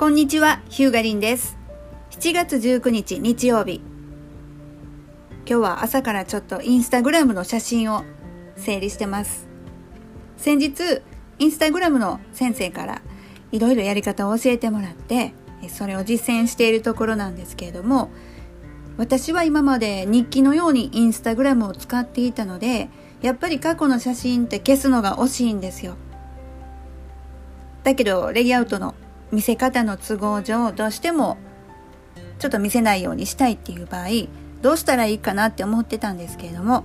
こんにちは、ヒューガリンです。7月19日日曜日。今日は朝からちょっとインスタグラムの写真を整理してます。先日、インスタグラムの先生からいろいろやり方を教えてもらって、それを実践しているところなんですけれども、私は今まで日記のようにインスタグラムを使っていたので、やっぱり過去の写真って消すのが惜しいんですよ。だけど、レイアウトの見せ方の都合上、どうしてもちょっと見せないようにしたいっていう場合、どうしたらいいかなって思ってたんですけれども、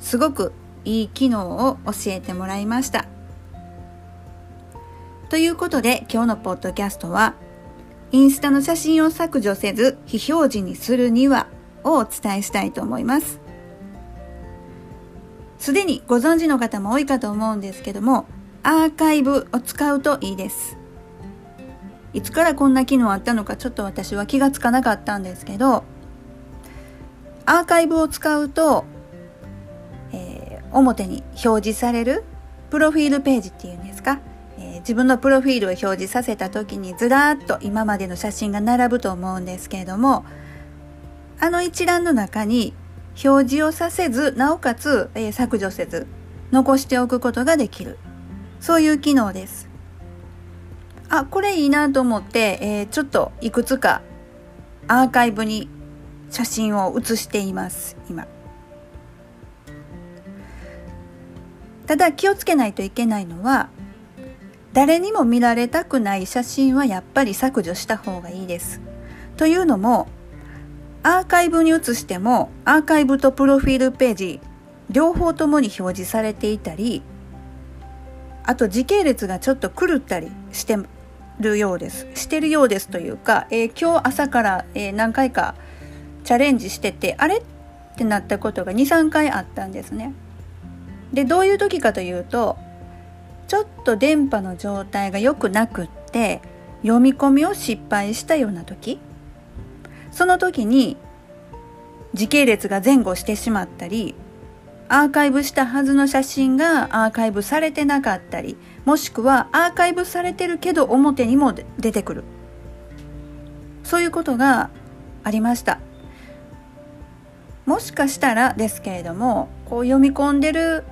すごくいい機能を教えてもらいました。ということで、今日のポッドキャストは、インスタの写真を削除せず非表示にするにはをお伝えしたいと思います。すでにご存知の方も多いかと思うんですけども、アーカイブを使うといいです。いつからこんな機能あったのかちょっと私は気がつかなかったんですけど、アーカイブを使うと、えー表に表示されるプロフィールページっていうんですか、えー自分のプロフィールを表示させた時にずらーっと今までの写真が並ぶと思うんですけれども、あの一覧の中に表示をさせず、なおかつ、えー削除せず、残しておくことができる。そういう機能です。あ、これいいなと思って、えーちょっといくつかアーカイブに写真を写しています、今。ただ気をつけないといけないのは、誰にも見られたくない写真はやっぱり削除した方がいいです。というのも、アーカイブに移しても、アーカイブとプロフィールページ、両方ともに表示されていたり、あと時系列がちょっと狂ったりしてるようです。してるようですというか、えー今日朝から、えー何回かチャレンジしてて、あれってなったことが2、3回あったんですね。で、どういう時かというと、ちょっと電波の状態が良くなくって、読み込みを失敗したような時、その時に時系列が前後してしまったり、アーカイブしたはずの写真がアーカイブされてなかったり、もしくはアーカイブされてるけど表にも出てくる。そういうことがありました。もしかしたらですけれども、こう読み込んでる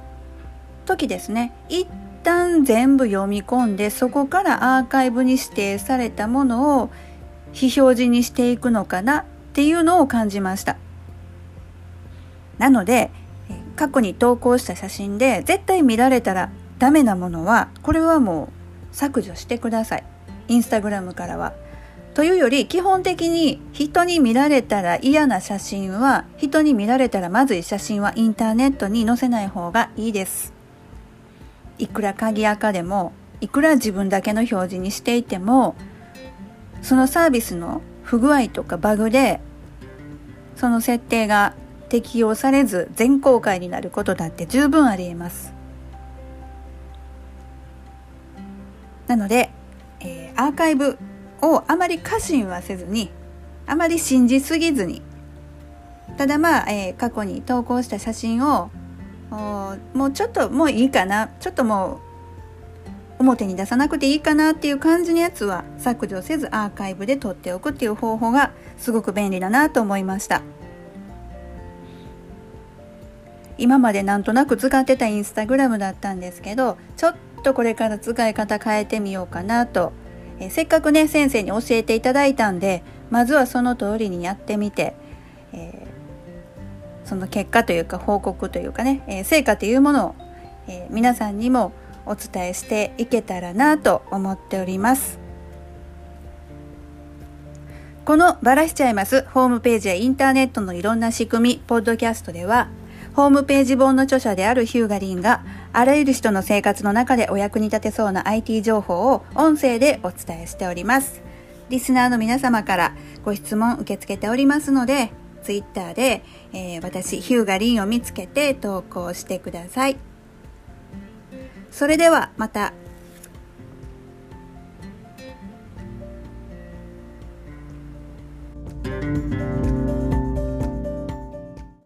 時ですね、一旦全部読み込んで、そこからアーカイブに指定されたものを非表示にしていくのかなっていうのを感じました。なので、過去に投稿した写真で絶対見られたらダメなものは、これはもう削除してください。インスタグラムからは。というより、基本的に人に見られたら嫌な写真は、人に見られたらまずい写真はインターネットに載せない方がいいです。いくら鍵垢でも、いくら自分だけの表示にしていても、そのサービスの不具合とかバグで、その設定が適用されず全公開になることだって十分あり得ます。なので、えーアーカイブをあまり過信はせずに、あまり信じすぎずに、ただまあ、えー過去に投稿した写真を、もうちょっともういいかな、ちょっともう表に出さなくていいかなっていう感じのやつは削除せずアーカイブで撮っておくっていう方法がすごく便利だなと思いました。今までなんとなく使ってたインスタグラムだったんですけど、ちょっとこれから使い方変えてみようかなと、えせっかくね、先生に教えていただいたんで、まずはその通りにやってみて、えーその結果というか報告というかね、えー成果というものを、えー皆さんにもお伝えしていけたらなと思っております。このバラしちゃいますホームページやインターネットのいろんな仕組み、ポッドキャストでは、ホームページ本の著者であるヒューガリンが、あらゆる人の生活の中でお役に立てそうな IT 情報を音声でお伝えしております。リスナーの皆様からご質問受け付けておりますので、Twitter で、えー、私、ヒューガリンを見つけて投稿してください。それではまた。